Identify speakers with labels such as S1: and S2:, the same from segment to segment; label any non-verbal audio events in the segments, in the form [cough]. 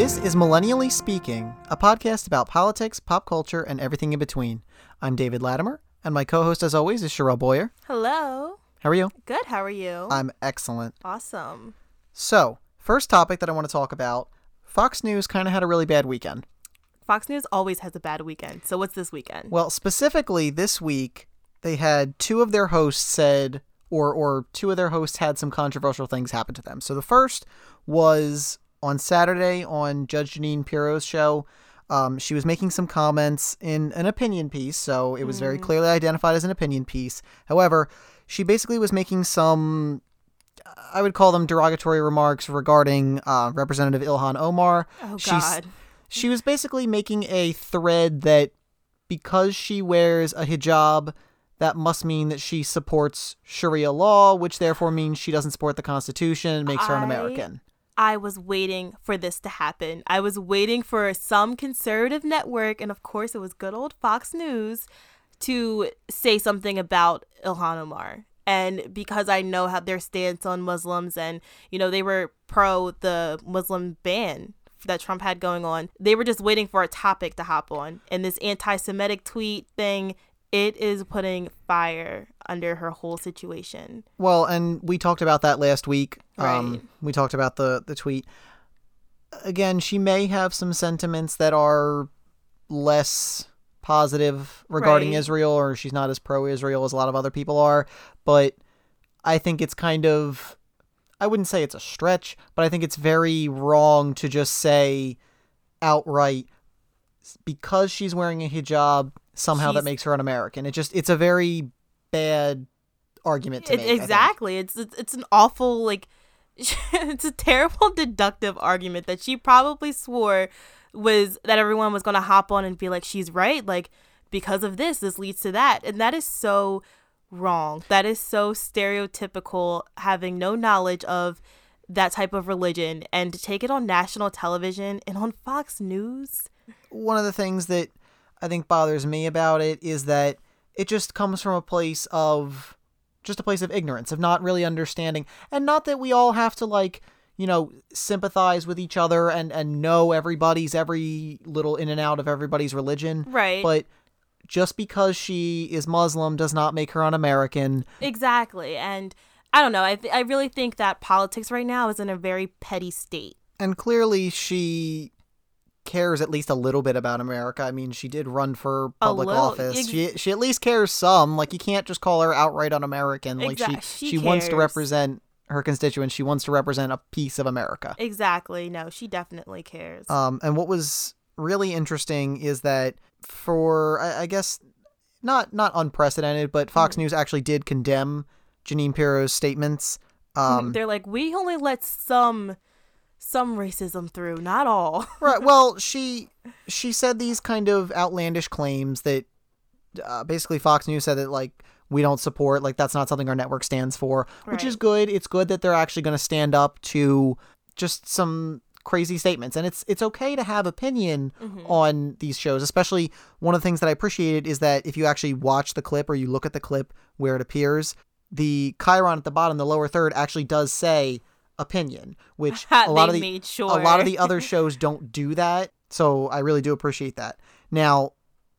S1: This is Millennially Speaking, a podcast about politics, pop culture, and everything in between. I'm David Latimer, and my co host, as always, is Sherelle Boyer.
S2: Hello.
S1: How are you?
S2: Good. How are you?
S1: I'm excellent.
S2: awesome.
S1: So, first topic that I want to talk about Fox News kind of had a really bad weekend.
S2: Fox News always has a bad weekend. So what's this weekend?
S1: Well, specifically this week, they had two of their hosts said, or or two of their hosts had some controversial things happen to them. So the first was on Saturday on Judge Jeanine Pirro's show. Um, she was making some comments in an opinion piece, so it was very clearly identified as an opinion piece. However, she basically was making some, I would call them derogatory remarks regarding uh, Representative Ilhan Omar.
S2: oh
S1: She's-
S2: God.
S1: she was basically making a thread that because she wears a hijab, that must mean that she supports Sharia law, which therefore means she doesn't support the Constitution and makes her an American.
S2: I was waiting for this to happen. I was waiting for some conservative network, and of course, it was good old Fox News, to say something about Ilhan Omar. And because I know how their stance on Muslims, and you know they were pro the Muslim ban that Trump had going on, they were just waiting for a topic to hop on. And this anti-Semitic tweet thing, it is putting fire under her whole situation.
S1: Well, and we talked about that last week. Um,
S2: Right.
S1: we talked about the the tweet. Again, she may have some sentiments that are less positive regarding
S2: Right.
S1: Israel, or she's not as pro-Israel as a lot of other people are. But I think it's kind of, I wouldn't say it's a stretch, but I think it's very wrong to just say outright because she's wearing a hijab somehow that makes her an American. It just it's a very bad argument to
S2: It-
S1: make.
S2: Exactly. It's, it's it's an awful like [laughs] it's a terrible [laughs] deductive argument that she probably swore was that everyone was going to hop on and be like she's right like because of this this leads to that and that is so wrong. That is so stereotypical having no knowledge of that type of religion and to take it on national television and on Fox News.
S1: one of the things that I think bothers me about it is that it just comes from a place of just a place of ignorance, of not really understanding. And not that we all have to like, you know, sympathize with each other and and know everybody's every little in and out of everybody's religion.
S2: Right.
S1: But just because she is Muslim does not make her un-American.
S2: Exactly. And I don't know. I, th- I really think that politics right now is in a very petty state.
S1: And clearly she cares at least a little bit about America. I mean, she did run for public
S2: little,
S1: office.
S2: ex-
S1: she she at least cares some. Like you can't just call her outright un-American. Like
S2: Exact-
S1: she
S2: she
S1: she wants to represent her constituents. She wants to represent a piece of America.
S2: Exactly. No, she definitely cares.
S1: Um, and what was really interesting is that for I, I guess not not unprecedented, but Fox
S2: Hmm.
S1: News actually did condemn Jeanine Pirro's statements. Um,
S2: They're like, we only let some some racism through, not all. [laughs]
S1: right. Well, she she said these kind of outlandish claims that uh, basically Fox News said that like we don't support like that's not something our network stands for, which is good. It's good that they're actually going to stand up to just some crazy statements and it's it's okay to have opinion
S2: Mm-hmm.
S1: on these shows especially one of the things that i appreciated is that if you actually watch the clip or you look at the clip where it appears the chyron at the bottom the lower third actually does say opinion [laughs] which a lot of the
S2: made sure.
S1: a lot of the other [laughs] shows don't do that so i really do appreciate that now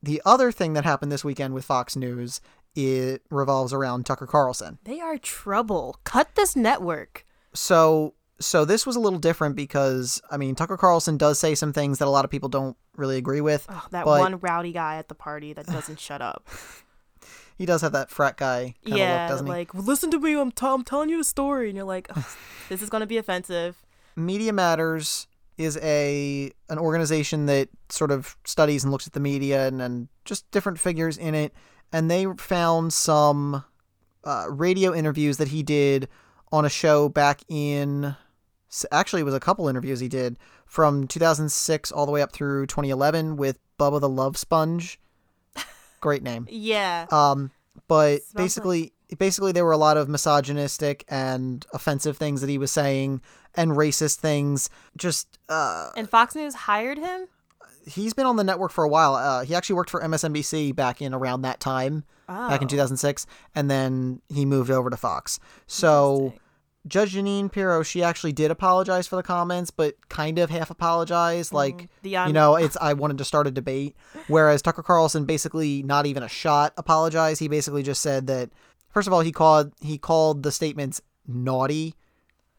S1: the other thing that happened this weekend with fox news it revolves around tucker carlson
S2: They are trouble. Cut this network.
S1: so so this was a little different because i mean tucker carlson does say some things that a lot of people don't really agree with
S2: Oh, that one rowdy guy at the party that doesn't shut up. [laughs]
S1: he does have that frat guy kind
S2: yeah,
S1: of look doesn't he
S2: like listen to me. I'm, t- I'm telling you a story, and you're like, "Ugh, this is gonna be offensive.
S1: media matters is a an organization that sort of studies and looks at the media and, and just different figures in it and they found some uh, radio interviews that he did on a show back in actually it was a couple interviews he did from 2006 all the way up through 2011 with Bubba the Love Sponge great name [laughs]
S2: Yeah.
S1: um, but
S2: like-
S1: basically, basically there were a lot of misogynistic and offensive things that he was saying and racist things. Just uh,
S2: and Fox News hired him.
S1: he's been on the network for a while. Uh, he actually worked for MSNBC back in around that time,
S2: Oh.
S1: back in 2006, and then he moved over to Fox. So. Judge Jeanine Pirro, she actually did apologize for the comments, but kind of half apologized. Like,
S2: The um,
S1: you know, it's I wanted to start a debate. Whereas Tucker Carlson basically not even a shot apologized. He basically just said that first of all he called he called the statements naughty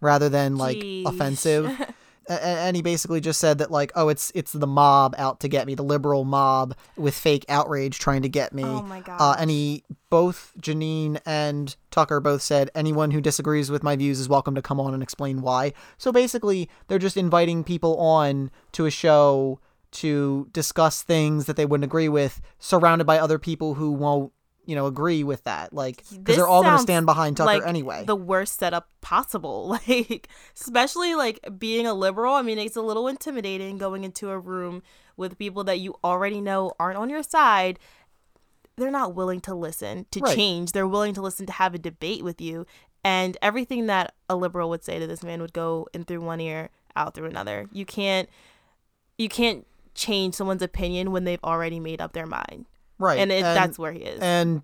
S1: rather than like
S2: Jeez.
S1: offensive. [laughs] And he basically just said that like oh it's it's the mob out to get me the liberal mob with fake outrage trying to get me
S2: Oh my god.
S1: uh, and he both Jeanine and Tucker both said anyone who disagrees with my views is welcome to come on and explain why. So basically, they're just inviting people on to a show to discuss things that they wouldn't agree with, surrounded by other people who won't, you know, agree with that. Like because they're all going to stand behind Tucker
S2: like
S1: anyway.
S2: the worst setup possible. [laughs] Like, especially like being a liberal. I mean, it's a little intimidating going into a room with people that you already know aren't on your side. They're not willing to listen to
S1: Right.
S2: change. They're willing to listen to have a debate with you. And everything that a liberal would say to this man would go in through one ear, out through another. You can't, you can't change someone's opinion when they've already made up their mind.
S1: Right,
S2: And, it, that's where he is.
S1: And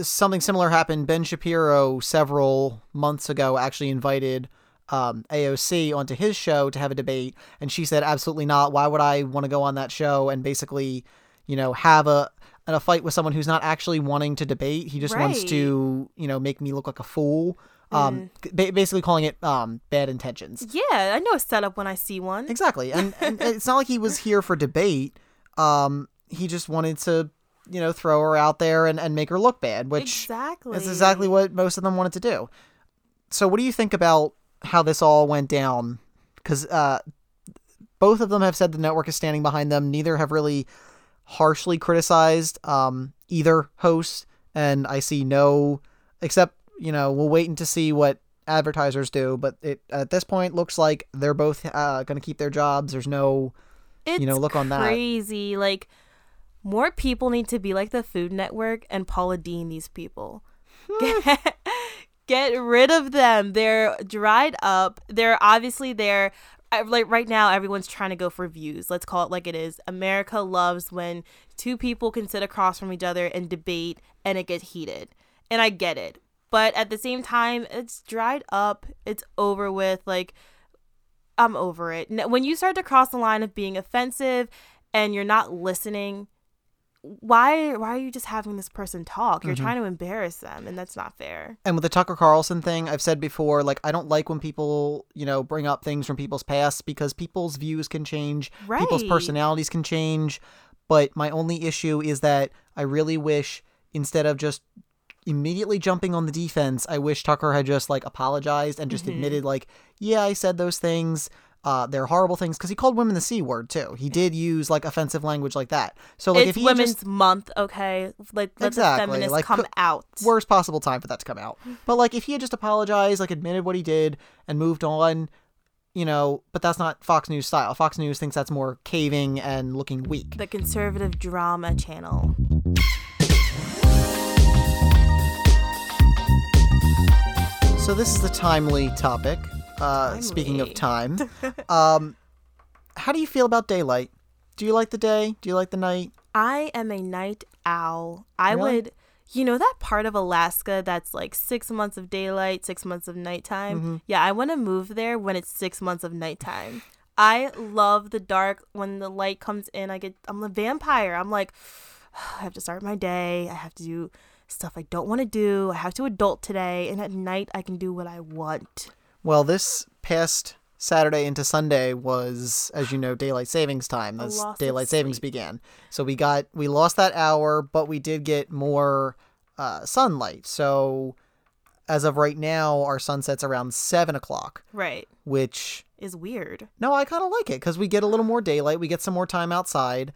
S1: something similar happened. Ben Shapiro, several months ago, actually invited um, AOC onto his show to have a debate, and she said, "Absolutely not. Why would I want to go on that show and basically, you know, have a a fight with someone who's not actually wanting to debate? He just wants to, you know, make me look like a fool." Um, ba- basically calling it um, bad intentions.
S2: yeah, I know a setup when I see one.
S1: Exactly, and, and it's not like he was here for debate. Um, he just wanted to, you know, throw her out there and, and make her look bad, which
S2: exactly.
S1: is exactly what most of them wanted to do. So, what do you think about how this all went down? Because uh, both of them have said the network is standing behind them. Neither have really harshly criticized um, either host, and I see no, except you know, we'll wait and to see what advertisers do. But it at this point looks like they're both uh, going to keep their jobs. There's no
S2: It's
S1: know, look on that.
S2: Crazy. Like more people need to be like the Food Network and Paula Deen. These people. Hmm. Get, [laughs] get rid of them. They're dried up. They're obviously there. Uh, like right now, everyone's trying to go for views. Let's call it like it is. America loves when two people can sit across from each other and debate, and it gets heated. And I get it, but at the same time, it's dried up. It's over with. Like I'm over it. When you start to cross the line of being offensive and you're not listening, why why are you just having this person talk? You're mm-hmm. trying to embarrass them and that's not fair.
S1: and with the Tucker Carlson thing, I've said before, like I don't like when people, you know, bring up things from people's past because people's views can change, people's personalities can change. But my only issue is that I really wish instead of just immediately jumping on the defense, I wish Tucker had just like apologized and just mm-hmm. admitted like, yeah, I said those things. Uh, they're horrible things because he called women the c word too. He did use like offensive language like that. So like
S2: it's
S1: if he
S2: Women's
S1: just
S2: Month, okay? Like let
S1: Exactly,
S2: the feminists
S1: like,
S2: come
S1: co-
S2: out.
S1: worst possible time for that to come out. But like if he had just apologized, like admitted what he did and moved on, you know, but that's not Fox News style. Fox News thinks that's more caving and looking weak.
S2: The conservative drama channel.
S1: So this is the timely topic. Uh, speaking of time, [laughs] um, how do you feel about daylight? Do you like the day? Do you like the night?
S2: I am a night owl. I
S1: Really?
S2: would, you know, that part of Alaska that's like six months of daylight, six months of nighttime.
S1: Mm-hmm.
S2: Yeah, I want to move there when it's six months of nighttime. I love the dark. When the light comes in, I get, I'm a vampire. I'm like, [sighs] I have to start my day. I have to do stuff I don't want to do. I have to adult today. And at night, I can do what I want.
S1: Well, this past Saturday into Sunday was, as you know, daylight savings time. As daylight savings began, so we got we lost that hour, but we did get more uh, sunlight. So as of right now, our sunset's around seven o'clock,
S2: Right.
S1: which
S2: Is weird.
S1: no, I kind of like it because we get a little more daylight. We get some more time outside.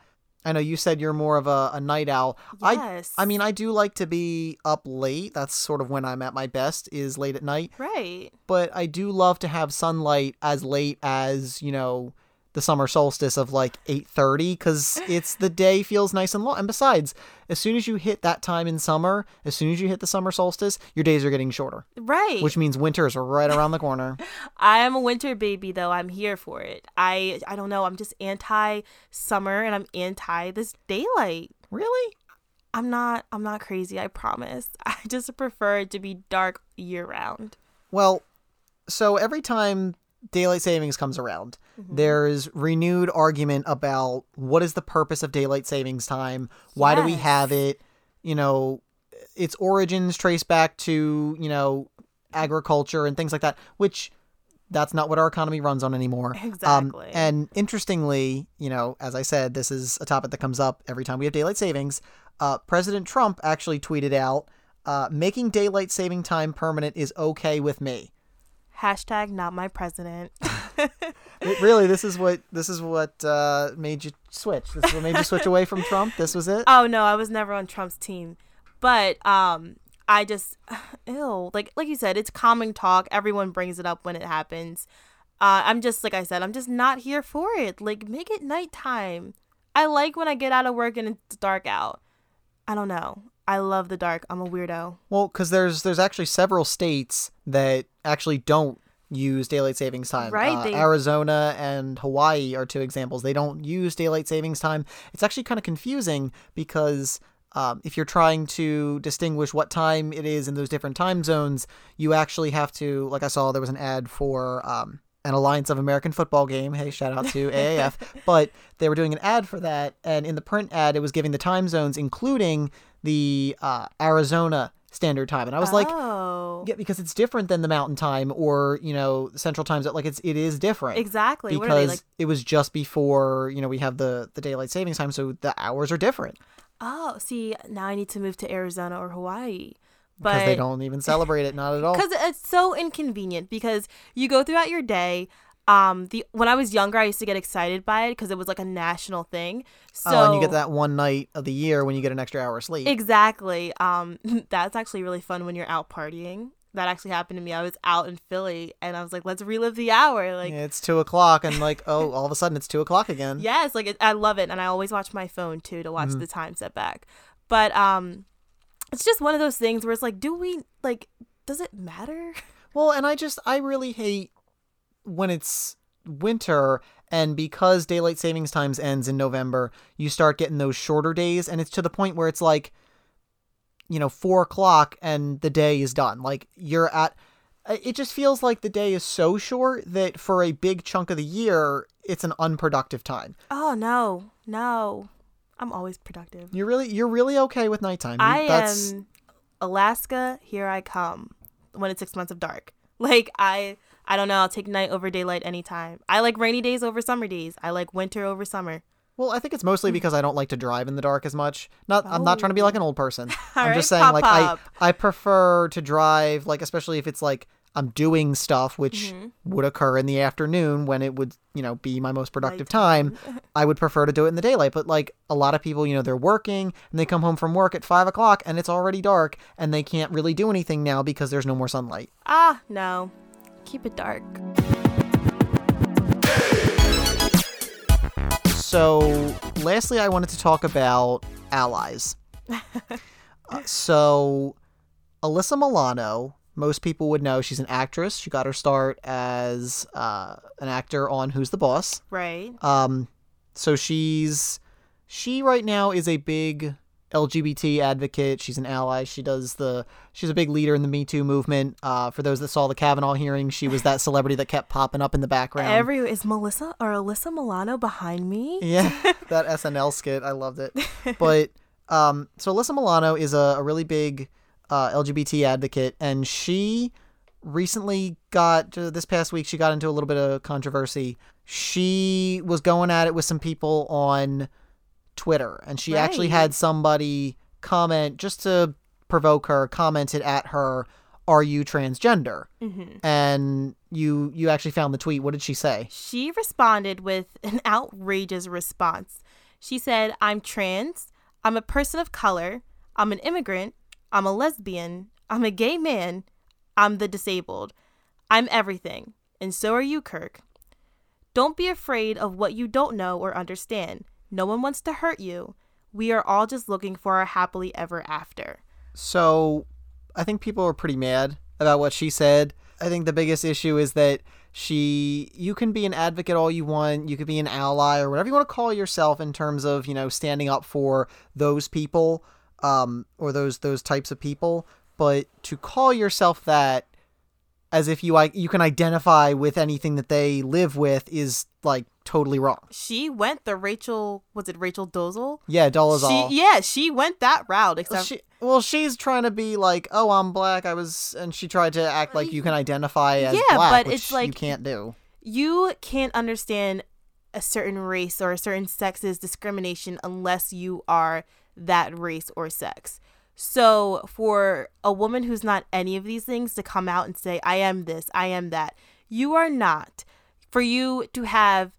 S1: I know you said you're more of a, a night owl. I
S2: Yes.
S1: I mean, I do like to be up late. That's sort of when I'm at my best is late at night
S2: Right.
S1: but I do love to have sunlight as late as you know the summer solstice of like 8:30 because it's the day feels nice and long. And besides, as soon as you hit that time in summer, as soon as you hit the summer solstice, your days are getting shorter,
S2: Right.
S1: which means winter is right around the corner. [laughs]
S2: I am a winter baby though. I'm here for it. I I don't know. I'm just anti summer and I'm anti this daylight.
S1: really?
S2: I'm not I'm not crazy, I promise. [laughs] I just prefer it to be dark year round.
S1: Well, so every time daylight savings comes around, there's renewed argument about what is the purpose of daylight savings time? Why do we have it? You know, its origins trace back to, you know, agriculture and things like that, which that's not what our economy runs on anymore. Um,
S2: Exactly.
S1: and interestingly, you know, as I said, this is a topic that comes up every time we have daylight savings. Uh, President Trump actually tweeted out, uh, making daylight saving time permanent is okay with me.
S2: Hashtag not my president. [laughs] [laughs]
S1: It, really, this is what this is what uh, made you switch. This is what made you switch away from Trump. This was it.
S2: oh no, I was never on Trump's team. But um I just [sighs] ill Like like you said, it's common talk. Everyone brings it up when it happens. Uh, I'm just like I said, I'm just not here for it. Like make it nighttime. I like when I get out of work and it's dark out. I don't know. I love the dark. I'm a weirdo.
S1: Well, because there's there's actually several states that actually don't use daylight savings time.
S2: Right,
S1: Uh,
S2: they-
S1: Arizona and Hawaii are two examples. They don't use daylight savings time. It's actually kind of confusing because um, if you're trying to distinguish what time it is in those different time zones, you actually have to. Like I saw, there was an ad for. Um, an Alliance of American Football game. Hey, shout out to [laughs] AAF. But they were doing an ad for that, and in the print ad, it was giving the time zones, including the uh, Arizona Standard Time. And I was like,
S2: oh,
S1: yeah, because it's different than the Mountain Time or you know Central Time. Zone. Like it's it is different
S2: exactly. they
S1: because
S2: like?
S1: it was just before you know we have the the daylight savings time, so the hours are different
S2: Oh, see, now I need to move to Arizona or Hawaii. But
S1: because they don't even celebrate it, not at all. [laughs]
S2: because it's so inconvenient because you go throughout your day um the when i was younger i used to get excited by it because it was like a national thing so
S1: oh, and you get that one night of the year when you get an extra hour of sleep.
S2: exactly um [laughs] that's actually really fun when you're out partying that actually happened to me i was out in philly and i was like let's relive the hour like
S1: Yeah, it's two o'clock, and like, oh, all of a sudden it's two o'clock again.
S2: yes like it, i love it and i always watch my phone too to
S1: Mm-hmm.
S2: watch the time set back but um it's just one of those things where it's like do we like does it matter [laughs]
S1: Well, and I just I really hate when it's winter and because daylight savings times ends in November, you start getting those shorter days, and it's to the point where it's like, you know, four o'clock and the day is done. Like you're at. It just feels like the day is so short that for a big chunk of the year, it's an unproductive time.
S2: oh no no i'm always productive
S1: You're really you're really okay with nighttime.
S2: I
S1: That's,
S2: am Alaska, here I come when it's six months of dark. Like I I don't know, I'll take night over daylight anytime. I like rainy days over summer days. I like winter over summer.
S1: Well, I think it's mostly because I don't like to drive in the dark as much. Not, I'm not trying to be like an old person. [laughs] I'm
S2: Alright,
S1: just saying,
S2: pop
S1: like, I. I prefer to drive, like, especially if it's like I'm doing stuff, which
S2: Mm-hmm.
S1: would occur in the afternoon when it would, you know, be my most productive time. [laughs] I would prefer to do it in the daylight. But like a lot of people, you know, they're working and they come home from work at five o'clock and it's already dark and they can't really do anything now because there's no more sunlight.
S2: Ah, no. Keep it dark.
S1: So, lastly, I wanted to talk about allies. [laughs] Uh, so, Alyssa Milano, most people would know she's an actress. She got her start as uh, an actor on Who's the Boss.
S2: Right.
S1: Um, so she's she right now is a big LGBT advocate. She's an ally. She does the she's a big leader in the Me Too movement. Uh, for those that saw the Kavanaugh hearing, she was that celebrity that kept popping up in the background.
S2: Every is Melissa or Alyssa Milano behind me?
S1: Yeah, [laughs] that SNL skit, I loved it. But um, so Alyssa Milano is a, a really big uh, LGBT advocate, and she recently got uh, this past week she got into a little bit of controversy. She was going at it with some people on Twitter, and she actually had somebody comment just to provoke her, commented at her, "Are you transgender?"
S2: hmm
S1: And you you actually found the tweet. What did she say?
S2: She responded with [laughs] an outrageous response. She said, I'm trans, I'm a person of color, I'm an immigrant, I'm a lesbian, I'm a gay man, I'm the disabled. I'm everything, and so are you, Kirk. Don't be afraid of what you don't know or understand. No one wants to hurt you. We are all just looking for our happily ever after.
S1: So I think people are pretty mad about what she said. I think the biggest issue is that she you can be an advocate all you want, you could be an ally or whatever you want to call yourself in terms of, you know, standing up for those people um or those those types of people, but to call yourself that as if you you can identify with anything that they live with is like totally wrong.
S2: She went the Rachel was it Rachel Dozel?
S1: Yeah, Dolezal.
S2: She yeah, she went that route. Except
S1: She, well, she's trying to be like, oh, I'm black. I was, and she tried to act like you can identify as
S2: Yeah,
S1: black,
S2: but
S1: which
S2: it's like-
S1: you can't do.
S2: you can't understand a certain race or a certain sex's discrimination unless you are that race or sex. So for a woman who's not any of these things to come out and say, I am this, I am that, you are not. For you to have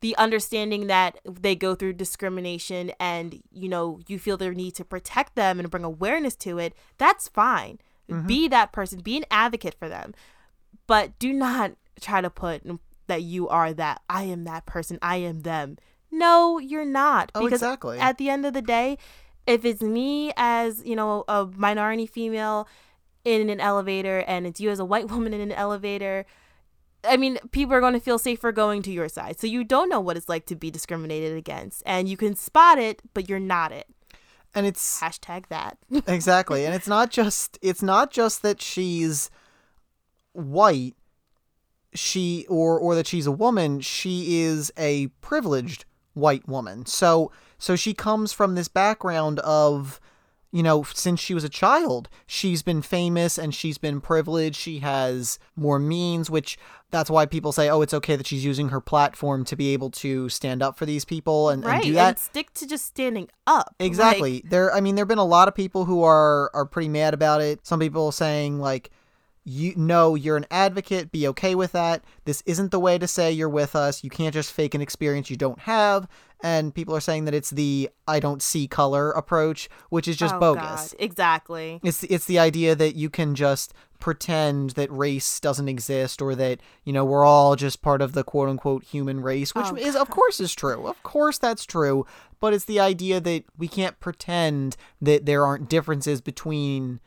S2: the understanding that they go through discrimination and you know you feel their need to protect them and bring awareness to it that's fine. Mm-hmm. Be that person be an advocate for them. But do not try to put that you are that i am that person i am them. No you're not.
S1: Oh, exactly.
S2: at the end of the day if it's me as you know a minority female in an elevator and it's you as a white [laughs] woman in an elevator I mean, people are going to feel safer going to your side. So you don't know what it's like to be discriminated against. And you can spot it, but you're not it.
S1: And it's
S2: Hashtag that. [laughs]
S1: exactly, and it's not just it's not just that she's white, she or or that she's a woman. She is a privileged white woman. So so she comes from this background of you know, since she was a child, she's been famous and she's been privileged. She has more means, which that's why people say, oh, it's okay that she's using her platform to be able to stand up for these people and, and do that.
S2: And stick to just standing up. Like,
S1: Exactly. there I mean there've been a lot of people who are are pretty mad about it. Some people saying like you know you're an advocate, be okay with that. This isn't the way to say you're with us. You can't just fake an experience you don't have. And people are saying that it's the I don't see color approach, which is just
S2: oh,
S1: bogus.
S2: God. Exactly.
S1: It's it's the idea that you can just pretend that race doesn't exist or that you know we're all just part of the quote unquote human race, which
S2: Oh,
S1: is of course is true. Of course that's true, but it's the idea that we can't pretend that there aren't differences between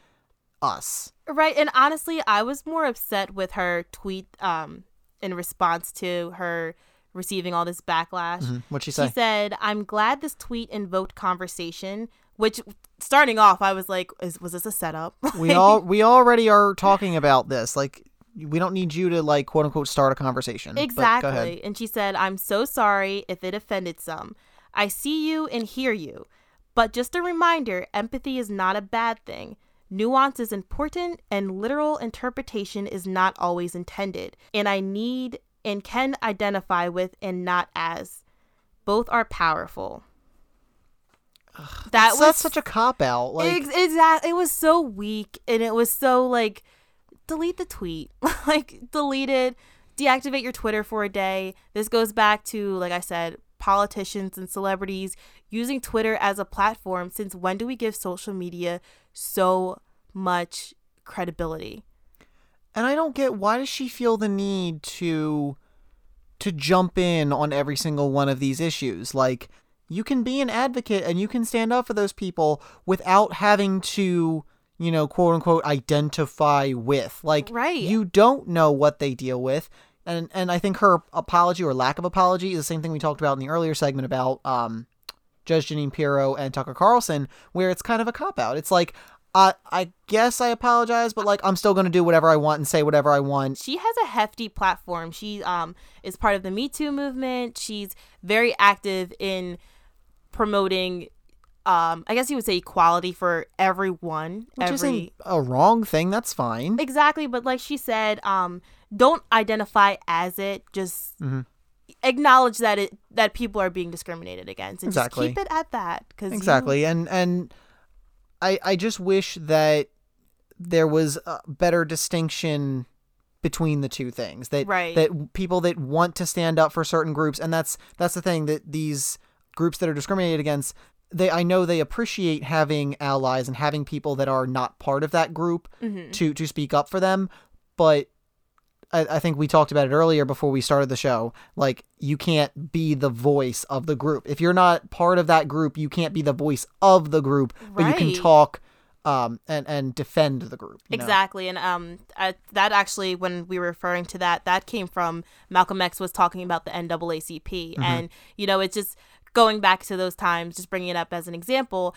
S1: us.
S2: Right. And honestly, I was more upset with her tweet um, in response to her receiving all this backlash.
S1: What'd she
S2: She said, I'm glad this tweet invoked conversation, which starting off, I was like, is, was this a setup? [laughs]
S1: we all we already are talking about this. Like we don't need you to like quote unquote start a conversation. But go ahead.
S2: Exactly. And she said, I'm so sorry if it offended some. I see you and hear you. But just a reminder empathy is not a bad thing. Nuance is important, and literal interpretation is not always intended. And I need and can identify with and not as. Both are powerful. that
S1: That's-
S2: was
S1: such a cop out. Like
S2: Ex- exactly. It was so weak and it was so like delete the tweet. [laughs] like delete it, deactivate your Twitter for a day. This goes back to like I said, politicians and celebrities using Twitter as a platform since when do we give social media so much credibility?
S1: And I don't get why does she feel the need to to jump in on every single one of these issues? Like you can be an advocate and you can stand up for those people without having to, you know, quote unquote identify with. Like
S2: Right.
S1: you don't know what they deal with. And and I think her apology or lack of apology is the same thing we talked about in the earlier segment about um Judge Jeanine Pirro and Tucker Carlson, where it's kind of a cop out. It's like, I I guess I apologize, but like I'm still gonna do whatever I want and say whatever I want.
S2: she has a hefty platform. She um is part of the Me Too movement. She's very active in promoting um I guess you would say equality for everyone.
S1: Which
S2: every
S1: isn't a wrong thing. That's fine.
S2: Exactly, but like she said, um don't identify as it. Just
S1: Mm-hmm.
S2: acknowledge that it that people are being discriminated against and
S1: Exactly.
S2: just keep it at that cuz
S1: Exactly. And and I I just wish that there was a better distinction between the two things that
S2: Right.
S1: that people that want to stand up for certain groups and that's that's the thing that these groups that are discriminated against they I know they appreciate having allies and having people that are not part of that group
S2: Mm-hmm.
S1: to to speak up for them but I, I think we talked about it earlier before we started the show. Like, you can't be the voice of the group. If you're not part of that group, you can't be the voice of the group, but you can talk um, and, and defend the group. you know?
S2: Exactly, and um, I, that actually, when we were referring to that, that came from Malcolm X was talking about the NAACP,
S1: Mm-hmm.
S2: and you know, it's just going back to those times, just bringing it up as an example.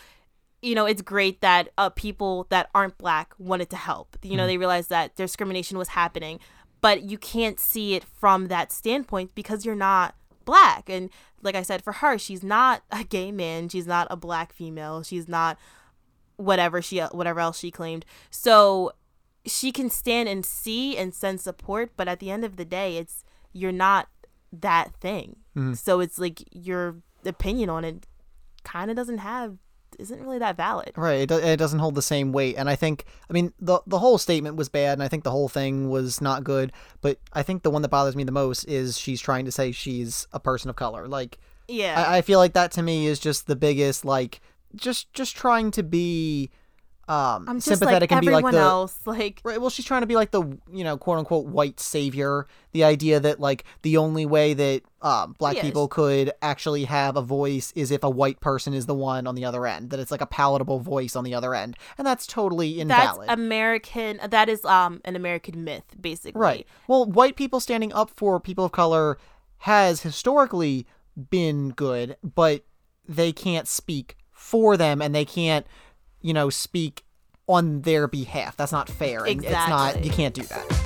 S2: you know, it's great that uh, people that aren't black wanted to help. You know, they realized that discrimination was happening, but you can't see it from that standpoint because you're not black. And like I said, for her, she's not a gay man. She's not a black female. She's not whatever she whatever else she claimed. So she can stand and see and send support, but at the end of the day, it's you're not that thing. So it's like your opinion on it kind of doesn't have isn't really that valid.
S1: Right. It, do- it doesn't hold the same weight. And I think, I mean, the the whole statement was bad, and I think the whole thing was not good. But I think the one that bothers me the most is she's trying to say she's a person of color. Like,
S2: Yeah.
S1: I, I feel like that to me is just the biggest, like, just just trying to be um
S2: I'm just
S1: sympathetic
S2: like
S1: and be like the
S2: else. Like
S1: Right. Well, she's trying to be like the you know quote unquote white savior. The idea that like the only way that um, black
S2: Yeah,
S1: people could actually have a voice is if a white person is the one on the other end. That it's like a palatable voice on the other end, and that's totally
S2: that's
S1: invalid.
S2: American. That is um an American myth, basically.
S1: right. Well, white people standing up for people of color has historically been good, but they can't speak for them, and they can't you know speak on their behalf. That's not fair. and It's not. You can't do that.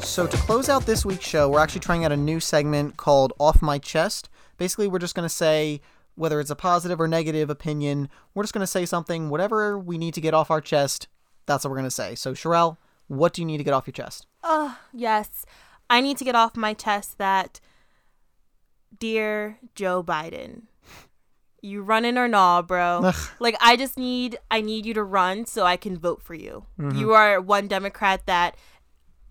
S1: So to close out this week's show, we're actually trying out a new segment called Off My Chest. Basically, we're just going to say whether it's a positive or negative opinion, we're just going to say something, whatever we need to get off our chest, that's what we're going to say. So, Sherelle, what do you need to get off your chest?
S2: Oh, yes. I need to get off my chest that, dear Joe Biden, you running or nah, bro? like I just need, I need you to run so I can vote for you. Mm-hmm. You are one Democrat that,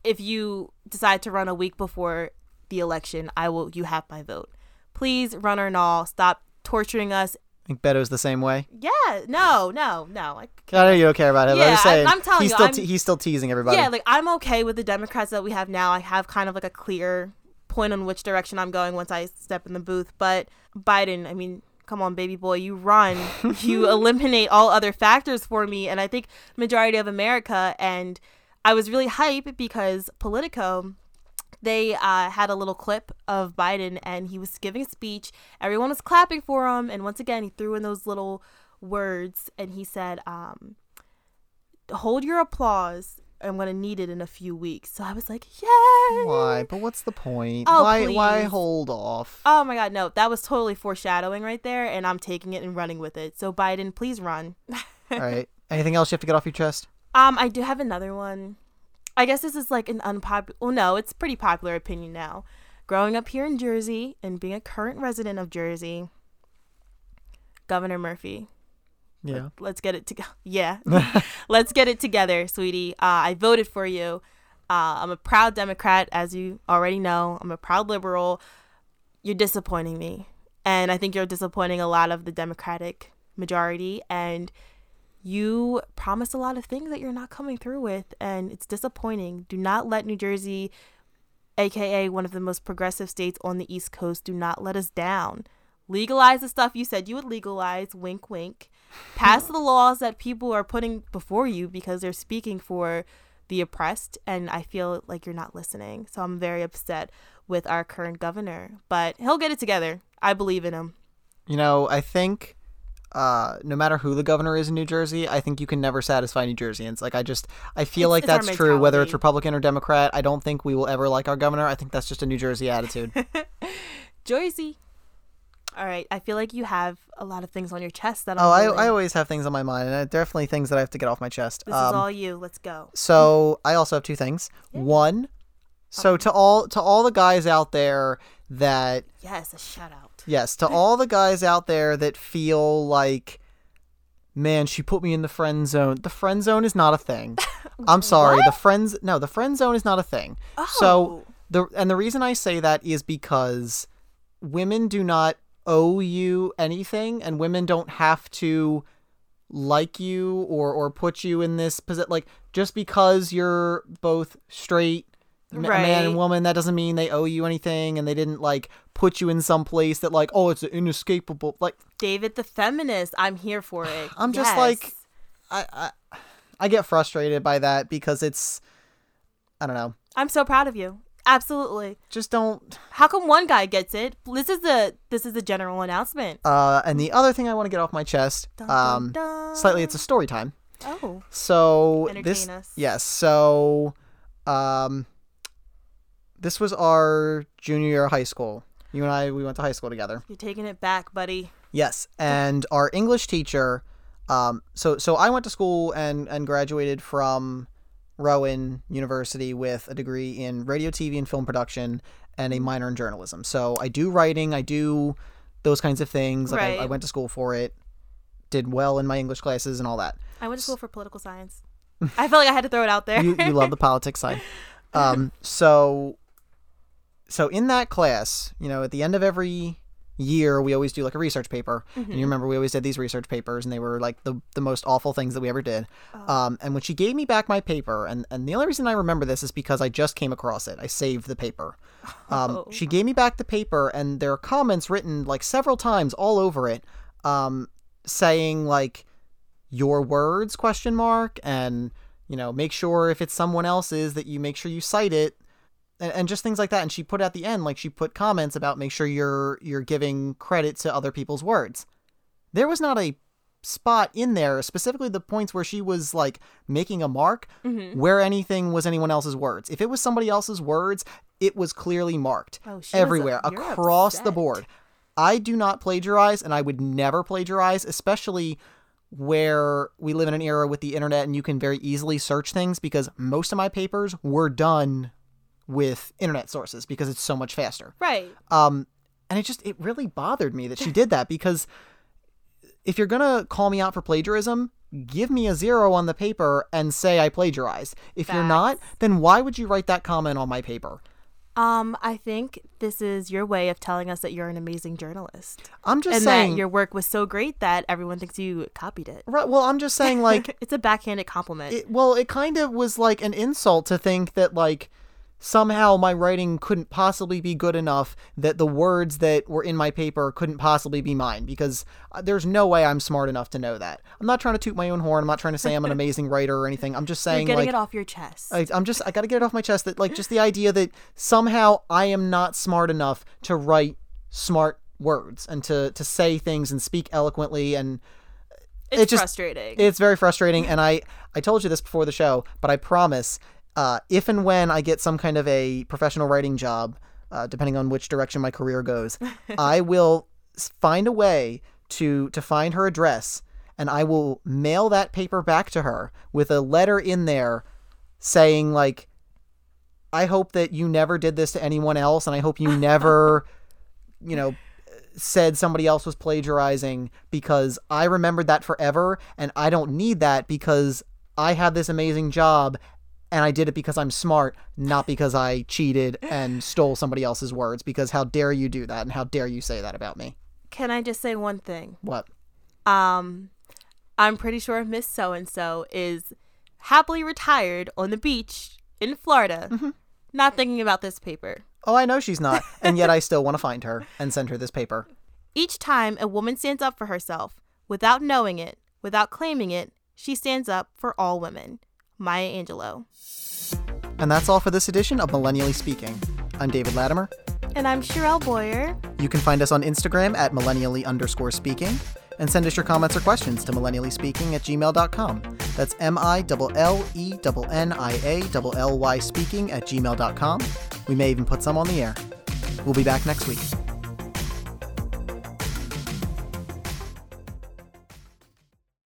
S2: if you decide to run a week before the election, I will. You have my vote. Please run or nah. Stop torturing us.
S1: I think Beto's the same way.
S2: Yeah. No. No. No. I,
S1: I know you don't care about I'm
S2: Yeah, I-
S1: saying,
S2: I'm telling
S1: he's
S2: you,
S1: still
S2: I'm-
S1: te- he's still teasing everybody.
S2: Yeah, like I'm okay with the Democrats that we have now. I have kind of like a clear point on which direction I'm going once I step in the booth. But Biden, I mean, come on, baby boy, you run, you [laughs] eliminate all other factors for me, and I think majority of America. And I was really hyped because Politico. They uh, had a little clip of Biden and he was giving a speech. Everyone was clapping for him. And once again, he threw in those little words and he said, um, hold your applause. I'm gonna need it in a few weeks. So I was like, yay!
S1: Why? But what's the point?
S2: Oh,
S1: why? Why hold off?
S2: Oh my god, no, that was totally foreshadowing right there, and I'm taking it and running with it. So Biden, please run. [laughs]
S1: All right. Anything else you have to get off your chest?
S2: Um, I do have another one. I guess this is like an unpopular. Well, no, it's pretty popular opinion now. Growing up here in Jersey and being a current resident of Jersey, Governor Murphy.
S1: Yeah.
S2: Let's get it together. [laughs] Yeah, [laughs] let's get it together, sweetie. Uh, I voted for you. Uh, I'm a proud Democrat, as you already know. I'm a proud liberal. You're disappointing me, and I think you're disappointing a lot of the Democratic majority. And you promised a lot of things that you're not coming through with, and it's disappointing. Do not let New Jersey, aka one of the most progressive states on the East Coast, do not let us down. Legalize the stuff you said you would legalize. Wink, wink. Pass the laws that people are putting before you because they're speaking for the oppressed, and I feel like you're not listening. So I'm very upset with our current governor, but he'll get it together. I believe in him.
S1: You know, I think uh, no matter who the governor is in New Jersey, I think you can never satisfy New Jerseyans. Like I just, I feel
S2: It's-
S1: like
S2: it's
S1: that's true. Whether it's. Republican or Democrat, I don't think we will ever like our governor. I think that's just a New Jersey attitude. [laughs]
S2: Joycey. All right, I feel like you have a lot of things on your chest that
S1: oh, I, I always have things on my mind, and definitely things that I have to get off my chest.
S2: This
S1: Um,
S2: is all you. Let's go.
S1: So I also have two things. One, so to all to all the guys out there that
S2: Yes, a shout out.
S1: Yes, to all the guys out there that feel like, man, she put me in the friend zone. The friend zone is not a thing. [laughs] I'm sorry. The friends, no, the friend zone is not a thing.
S2: Oh.
S1: So the and the reason I say that is because women do not owe you anything, and women don't have to like you or or put you in this position. Like just because you're both straight. ma- Man and woman, that doesn't mean they owe you anything, and they didn't like put you in some place that like, oh, it's inescapable. Like,
S2: David the feminist. I'm here for it. [sighs]
S1: I'm just
S2: Yes.
S1: like- I, I, I get frustrated by that because it's, I don't know.
S2: I'm so proud of you. Absolutely.
S1: Just don't.
S2: How come one guy gets it? This is the this is the general announcement.
S1: Uh, and the other thing I want to get off my chest,
S2: Dun, dun,
S1: um,
S2: dun.
S1: slightly, it's a story time.
S2: Oh.
S1: So
S2: Entertain
S1: this,
S2: us.
S1: yes. So, um, this was our junior year of high school. You and I, we went to high school together.
S2: You're taking it back, buddy.
S1: Yes, and our English teacher. Um, so so I went to school and and graduated from Rowan University with a degree in radio, TV, and film production, and a minor in journalism. So I do writing, I do those kinds of things. Like I, I went to school for it, did well in my English classes and all that.
S2: I went to school for political science. I felt like I had to throw it out there.
S1: you, you love the politics side. Um, [laughs] so, so in that class, you know, at the end of every year, we always do like a research paper. And you remember we always did these research papers, and they were like the the most awful things that we ever did. Um, and when she gave me back my paper, and and the only reason I remember this is because I just came across it. I saved the paper. [laughs] Um,
S2: Oh.
S1: she gave me back the paper, and there are comments written like several times all over it, um, saying like your words question mark and you know make sure if it's someone else's that you make sure you cite it and, and just things like that. And she put at the end like she put comments about make sure you're you're giving credit to other people's words. There was not a spot in there specifically the points where she was like making a mark
S2: Mm-hmm.
S1: where anything was anyone else's words. If it was somebody else's words it was clearly marked
S2: Oh, she was a-
S1: everywhere across the board. I do not plagiarize and i would never plagiarize especially where we live in an era with the internet and you can very easily search things because most of my papers were done with internet sources because it's so much faster.
S2: Right.
S1: Um, and it just it really bothered me that she did that because if you're gonna call me out for plagiarism, give me a zero on the paper and say I plagiarized. If you're not, then why would you write that comment on my paper?
S2: Um, I think this is your way of telling us that you're an amazing journalist.
S1: I'm just
S2: and
S1: saying.
S2: that your work was so great that everyone thinks you copied it.
S1: right. Well, I'm just saying like [laughs]
S2: it's a backhanded compliment.
S1: it, well, it kind of was like an insult to think that like somehow my writing couldn't possibly be good enough that the words that were in my paper couldn't possibly be mine because uh, there's no way I'm smart enough to know that. I'm not trying to toot my own horn. I'm not trying to say I'm an [laughs] amazing writer or anything. I'm just
S2: you're
S1: saying
S2: getting
S1: like
S2: it off your chest.
S1: I, I'm just I got to get it off my chest that like just the idea that somehow I am not smart enough to write smart words and to to say things and speak eloquently and
S2: it's
S1: it just-
S2: frustrating.
S1: it's very frustrating and i i told you this before the show but i promise uh, if and when i get some kind of a professional writing job uh, depending on which direction my career goes [laughs] i will find a way to to find her address and i will mail that paper back to her with a letter in there saying like i hope that you never did this to anyone else and i hope you never [laughs] you know said somebody else was plagiarizing because I remembered that forever and I don't need that because I have this amazing job and I did it because I'm smart, not because I cheated and stole somebody else's words because how dare you do that and how dare you say that about me?
S2: Can I just say one thing?
S1: What?
S2: Um, I'm pretty sure Miss So and So is happily retired on the beach in Florida,
S1: Mm-hmm.
S2: not thinking about this paper.
S1: Oh, I know she's not, and yet I still want to find her and send her this paper.
S2: Each time a woman stands up for herself, without knowing it, without claiming it, she stands up for all women. Maya Angelou.
S1: And that's all for this edition of Millennially Speaking. I'm David Latimer.
S2: And I'm Sherelle Boyer.
S1: You can find us on Instagram at millennially underscore speaking and send us your comments or questions to millenniallyspeaking at gmail.com. That's M I L L E N I A L L Y speaking at gmail.com. We may even put some on the air. We'll be back next week.